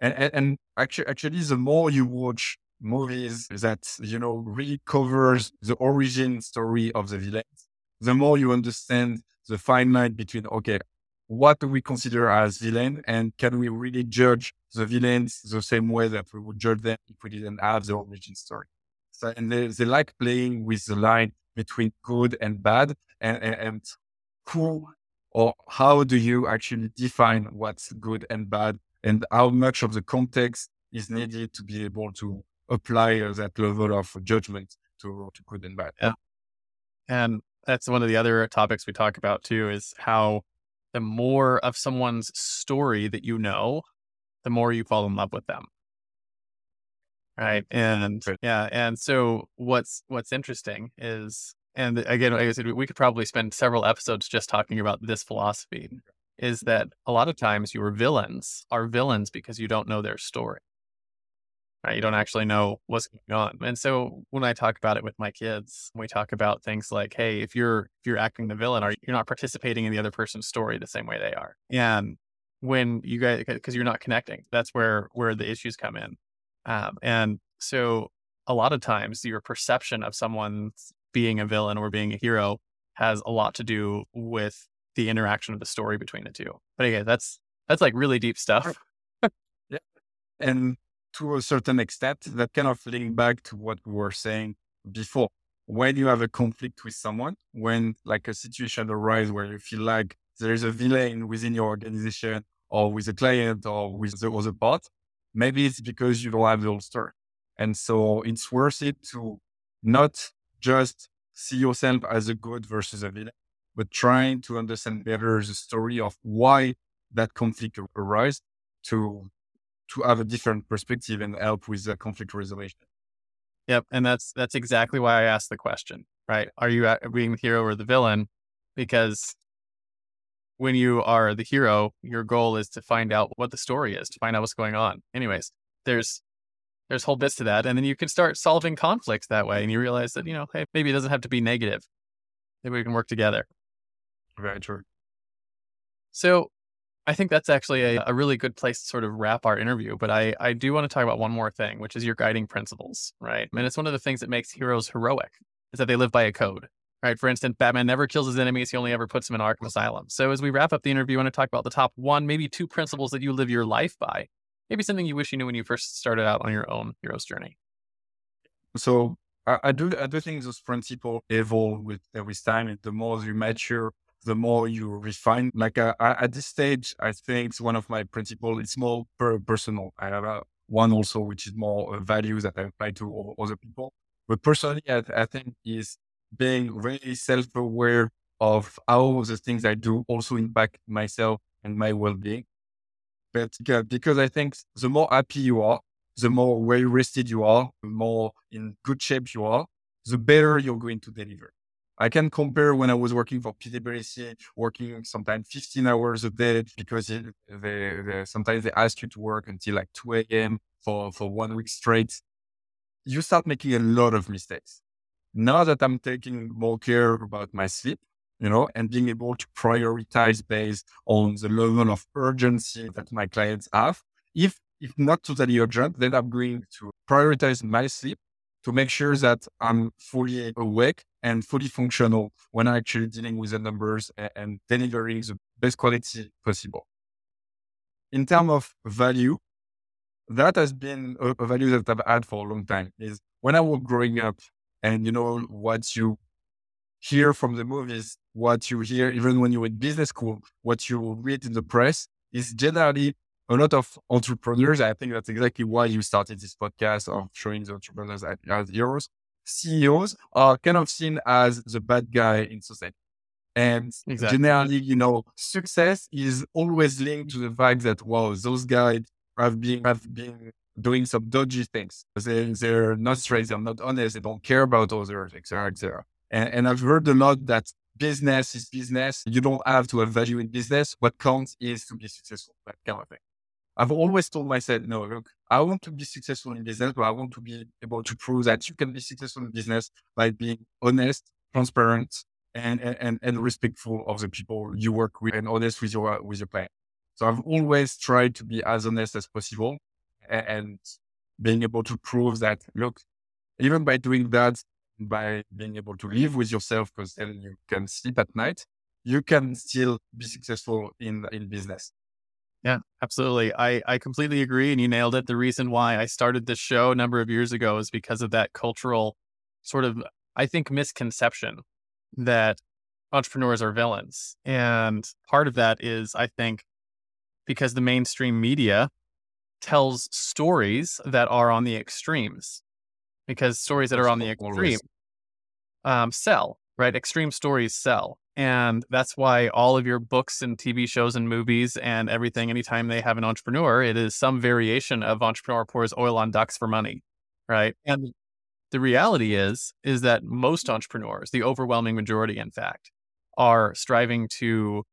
And, and, and actually, actually, the more you watch movies that, you know, really covers the origin story of the villains, the more you understand the fine line between, okay, what do we consider as villain and can we really judge the villains the same way that we would judge them if we didn't have the origin story? So, and they, they like playing with the line between good and bad and, and, and who or how do you actually define what's good and bad and how much of the context is needed to be able to apply uh, that level of judgment to, to good and bad. Yeah. And that's one of the other topics we talk about too is how the more of someone's story that you know, the more you fall in love with them. Mm-hmm. Right. And yeah. And so what's what's interesting is and again, like I said, we could probably spend several episodes just talking about this philosophy is that a lot of times your villains are villains because you don't know their story. Right? You don't actually know what's going on. And so when I talk about it with my kids, we talk about things like, hey, if you're if you're acting the villain, are you're not participating in the other person's story the same way they are. And when you guys because you're not connecting, that's where where the issues come in. Um, and so a lot of times your perception of someone's being a villain or being a hero has a lot to do with the interaction of the story between the two. But again, that's that's like really deep stuff. yeah. And to a certain extent, that kind of link back to what we were saying before. When you have a conflict with someone, when like a situation arises where you feel like there is a villain within your organization or with a client or with the other part, maybe it's because you don't have the story. And so it's worth it to not just see yourself as a good versus a villain, but trying to understand better the story of why that conflict arose to to have a different perspective and help with the conflict resolution. Yep, and that's that's exactly why I asked the question. Right? Are you being the hero or the villain? Because when you are the hero, your goal is to find out what the story is, to find out what's going on. Anyways, there's there's whole bits to that, and then you can start solving conflicts that way, and you realize that you know, hey, maybe it doesn't have to be negative. Maybe we can work together. Very true. So I think that's actually a, a, really good place to sort of wrap our interview. But I, I do want to talk about one more thing, which is your guiding principles, right? And it's one of the things that makes heroes heroic is that they live by a code, right? For instance, Batman never kills his enemies. He only ever puts them in Arkham Asylum. So as we wrap up the interview, I want to talk about the top one, maybe two principles that you live your life by. Maybe something you wish you knew when you first started out on your own hero's journey. So I, I do I do think those principles evolve with every time. And the more you mature, the more you refine. Like uh, at this stage, I think it's one of my principles. It's more per- personal. I have a, one also which is more values that I apply to other people. But personally, I, I think is being really self-aware of how the things I do also impact myself and my well-being. But because I think the more happy you are, the more well rested you are, the more in good shape you are, the better you're going to deliver. I can compare when I was working for PwC, working sometimes 15 hours a day because it, they, they, sometimes they ask you to work until like 2 a.m. for, for one week straight. You start making a lot of mistakes. Now that I'm taking more care about my sleep, you know, and being able to prioritize based on the level of urgency that my clients have. If, if not totally urgent, then I'm going to prioritize my sleep to make sure that I'm fully awake and fully functional when I'm actually dealing with the numbers and, and delivering the best quality possible. In terms of value, that has been a, a, value that I've had for a long time. Is when I was growing up, and you know what you hear from the movies, what you hear even when you're in business school, what you read in the press is generally a lot of entrepreneurs. I think that's exactly why you started this podcast of showing the entrepreneurs as heroes. CEOs are kind of seen as the bad guy in society. And exactly. generally, you know, success is always linked to the fact that, wow, those guys have been, have been doing some dodgy things. They, they're not straight, they're not honest, they don't care about others, etc., etc. And, and I've heard a lot that business is business. You don't have to have value in business. What counts is to be successful, that kind of thing. I've always told myself, no, look, I want to be successful in business, but I want to be able to prove that you can be successful in business by being honest, transparent, and, and, and respectful of the people you work with and honest with your, with your client. So I've always tried to be as honest as possible and, and being able to prove that, look, even by doing that, by being able to live with yourself, because then you can sleep at night, you can still be successful in, in business. Yeah, absolutely. I, I completely agree. And you nailed it. The reason why I started this show a number of years ago is because of that cultural sort of, I think, misconception that entrepreneurs are villains. And part of that is, I think, because the mainstream media tells stories that are on the extremes, because stories that are on the extreme um, sell, right? Extreme stories sell. And that's why all of your books and TV shows and movies and everything, anytime they have an entrepreneur, it is some variation of entrepreneur pours oil on ducks for money, right? And the reality is, is that most entrepreneurs, the overwhelming majority, in fact, are striving to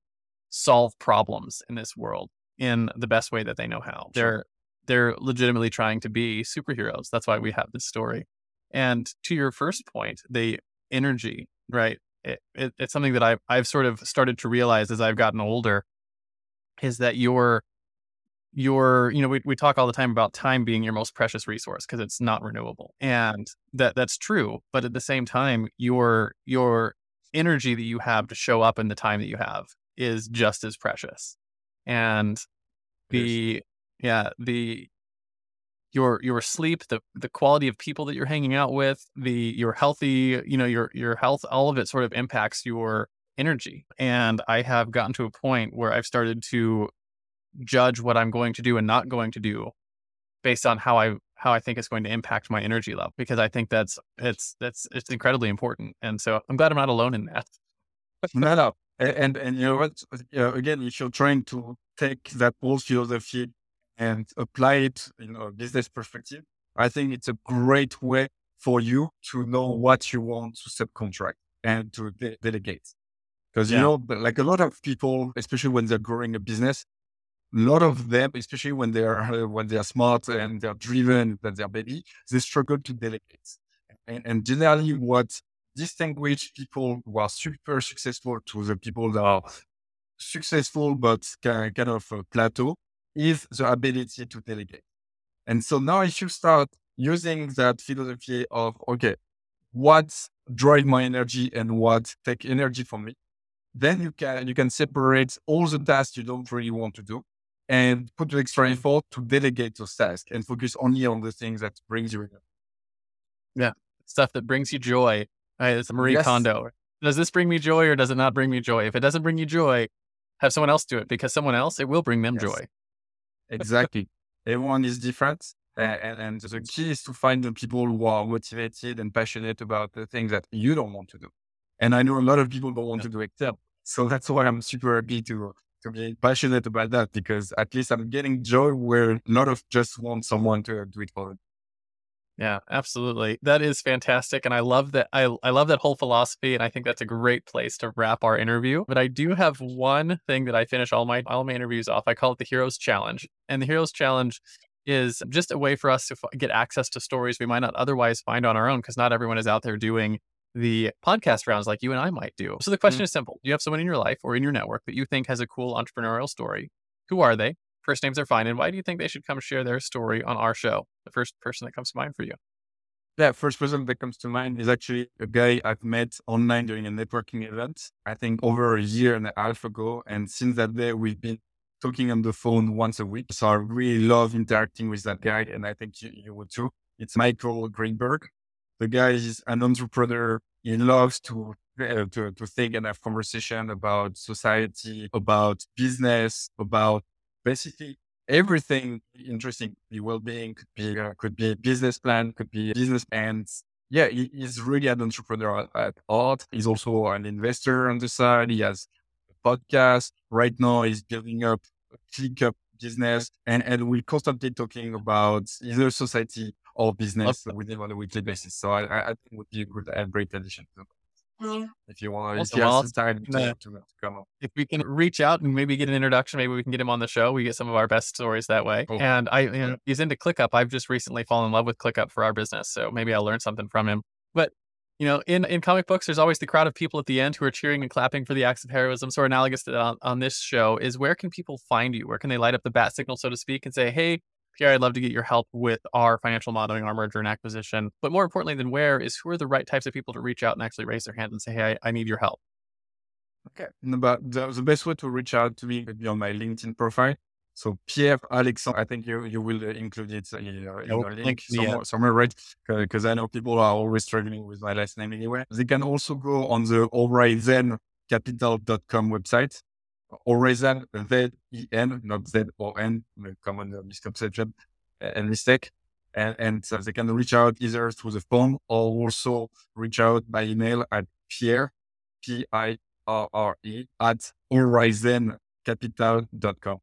solve problems in this world in the best way that they know how. They're they're legitimately trying to be superheroes. That's why we have this story. And to your first point, the energy, right? It, it, it's something that I've I've sort of started to realize as I've gotten older, is that your your you know we, we talk all the time about time being your most precious resource because it's not renewable and that that's true but at the same time your your energy that you have to show up in the time that you have is just as precious and the yeah the your your sleep the the quality of people that you're hanging out with the your healthy you know your your health all of it sort of impacts your energy. And i have gotten to a point where i've started to judge what i'm going to do and not going to do based on how i how i think it's going to impact my energy level because i think that's it's that's it's incredibly important. And so i'm glad i'm not alone in that. *laughs* No no. And and you know what? You know, again if you're trying to take that whole philosophy and apply it in a business perspective, I think it's a great way for you to know what you want to subcontract and to de- delegate. Because, yeah. you know, like a lot of people, especially when they're growing a business, a lot of them, especially when they're, *laughs* when they're smart and they're driven, that they're baby, they struggle to delegate. And, and generally what distinguish people who are super successful to the people that are successful, but kind of a plateau is the ability to delegate. And so now if you start using that philosophy of, okay, what drive my energy and what take energy from me, then you can, you can separate all the tasks you don't really want to do and put the extra effort to delegate those tasks and focus only on the things that brings you energy. Yeah. Stuff that brings you joy. Right, it's a Marie yes. Kondo. Does this bring me joy or does it not bring me joy? If it doesn't bring you joy, have someone else do it because someone else, it will bring them yes. joy. Exactly. Everyone is different. And, and, the key is to find the people who are motivated and passionate about the things that you don't want to do. And I know a lot of people don't want yeah. to do Excel. So that's why I'm super happy to, to be passionate about that because at least I'm getting joy where a lot of just want someone to do it for them. Yeah, absolutely. That is fantastic. And I love that I I love that whole philosophy and I think that's a great place to wrap our interview. But I do have one thing that I finish all my all my interviews off. I call it the Heroes Challenge. And the Heroes Challenge is just a way for us to f- get access to stories we might not otherwise find on our own because not everyone is out there doing the podcast rounds like you and I might do. So the question mm-hmm. is simple. Do you have someone in your life or in your network that you think has a cool entrepreneurial story? Who are they? First names are fine. And why do you think they should come share their story on our show? The first person that comes to mind for you. Yeah, first person that comes to mind is actually a guy I've met online during a networking event, I think over a year and a half ago. And since that day, we've been talking on the phone once a week. So I really love interacting with that guy. And I think you, you would too. It's Michael Greenberg. The guy is an entrepreneur. He loves to, uh, to, to think and have conversation about society, about business, about basically everything interesting. The well-being could be uh, could be a business plan, could be business plans. Yeah, he, he's really an entrepreneur at heart. He's also an investor on the side. He has a podcast right now. He's building up a ClickUp business, and and we're constantly talking about either society or business with him on a weekly basis. So I, I think would be a good and great addition. Mm-hmm. If you want to, well, time to, to, to, come up. If we can reach out and maybe get an introduction, maybe we can get him on the show. We get some of our best stories that way. Cool. And I, you know, he's into ClickUp. I've just recently fallen in love with ClickUp for our business, so maybe I'll learn something from him. But you know, in, in comic books, there's always the crowd of people at the end who are cheering and clapping for the acts of heroism. So analogous to on, on this show is where can people find you? Where can they light up the bat signal, so to speak, and say, "Hey, Pierre, I'd love to get your help with our financial modeling, our merger and acquisition. But more importantly than where is who are the right types of people to reach out and actually raise their hand and say, hey, I, I need your help. Okay. But the, the, best way to reach out to me would be on my LinkedIn profile. So Pierre Alexandre, I think you, you will uh, include it uh, in, your, in your link somewhere, yeah. somewhere, right? Because I know people are always struggling with my last name anyway. They can also go on the Horizen capital.com website. Horizen, Z-E-N, not Z-O-N, common misconception uh, uh, and mistake. And, and so they can reach out either through the phone or also reach out by email at Pierre, P-I-R-R-E, at horizencapital.com.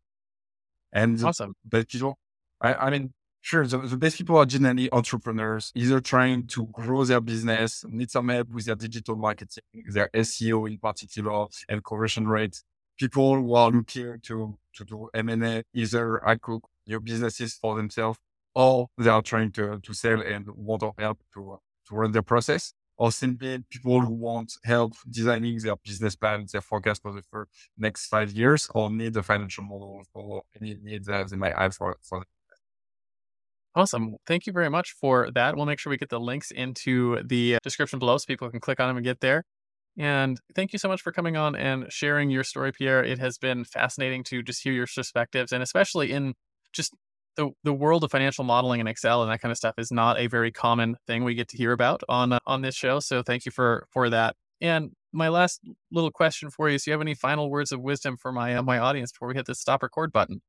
And awesome. You know, I, I mean, sure, the, the best people are generally entrepreneurs, either trying to grow their business, need some help with their digital marketing, their SEO in particular, and conversion rates. People who are looking to, to do M&A, either I cook your businesses for themselves, or they are trying to, to sell and want to help to, to run their process or simply people who want help designing their business plan, their forecast for the first next five years, or need a financial model for any needs that they might have for, for Awesome. Thank you very much for that. We'll make sure we get the links into the uh, description below so people can click on them and get there. And thank you so much for coming on and sharing your story, Pierre. It has been fascinating to just hear your perspectives and especially in just the the world of financial modeling and Excel and that kind of stuff is not a very common thing we get to hear about on uh, on this show. So thank you for for that. And my last little question for you is: Do you have any final words of wisdom for my uh, my audience before we hit the stop record button?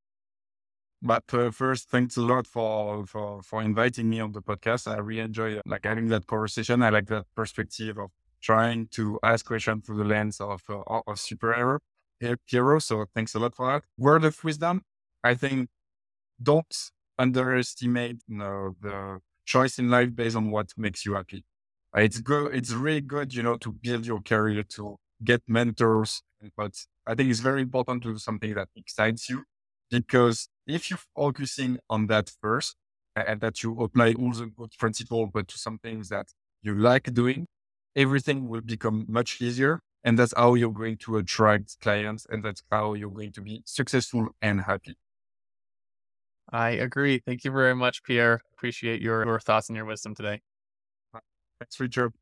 But uh, first, thanks a lot for, for for inviting me on the podcast. I really enjoy uh, like having that conversation. I like that perspective of trying to ask questions through the lens of uh, of superhero hero. So thanks a lot for that. Word of wisdom: I think don't underestimate you know, the choice in life based on what makes you happy. It's good. It's really good, you know, to build your career, to get mentors. But I think it's very important to do something that excites you because if you're focusing on that first and that you apply all the good principles, but to some things that you like doing, everything will become much easier. And that's how you're going to attract clients. And that's how you're going to be successful and happy. I agree. Thank you very much, Pierre. Appreciate your, your thoughts and your wisdom today. Thanks, Richard.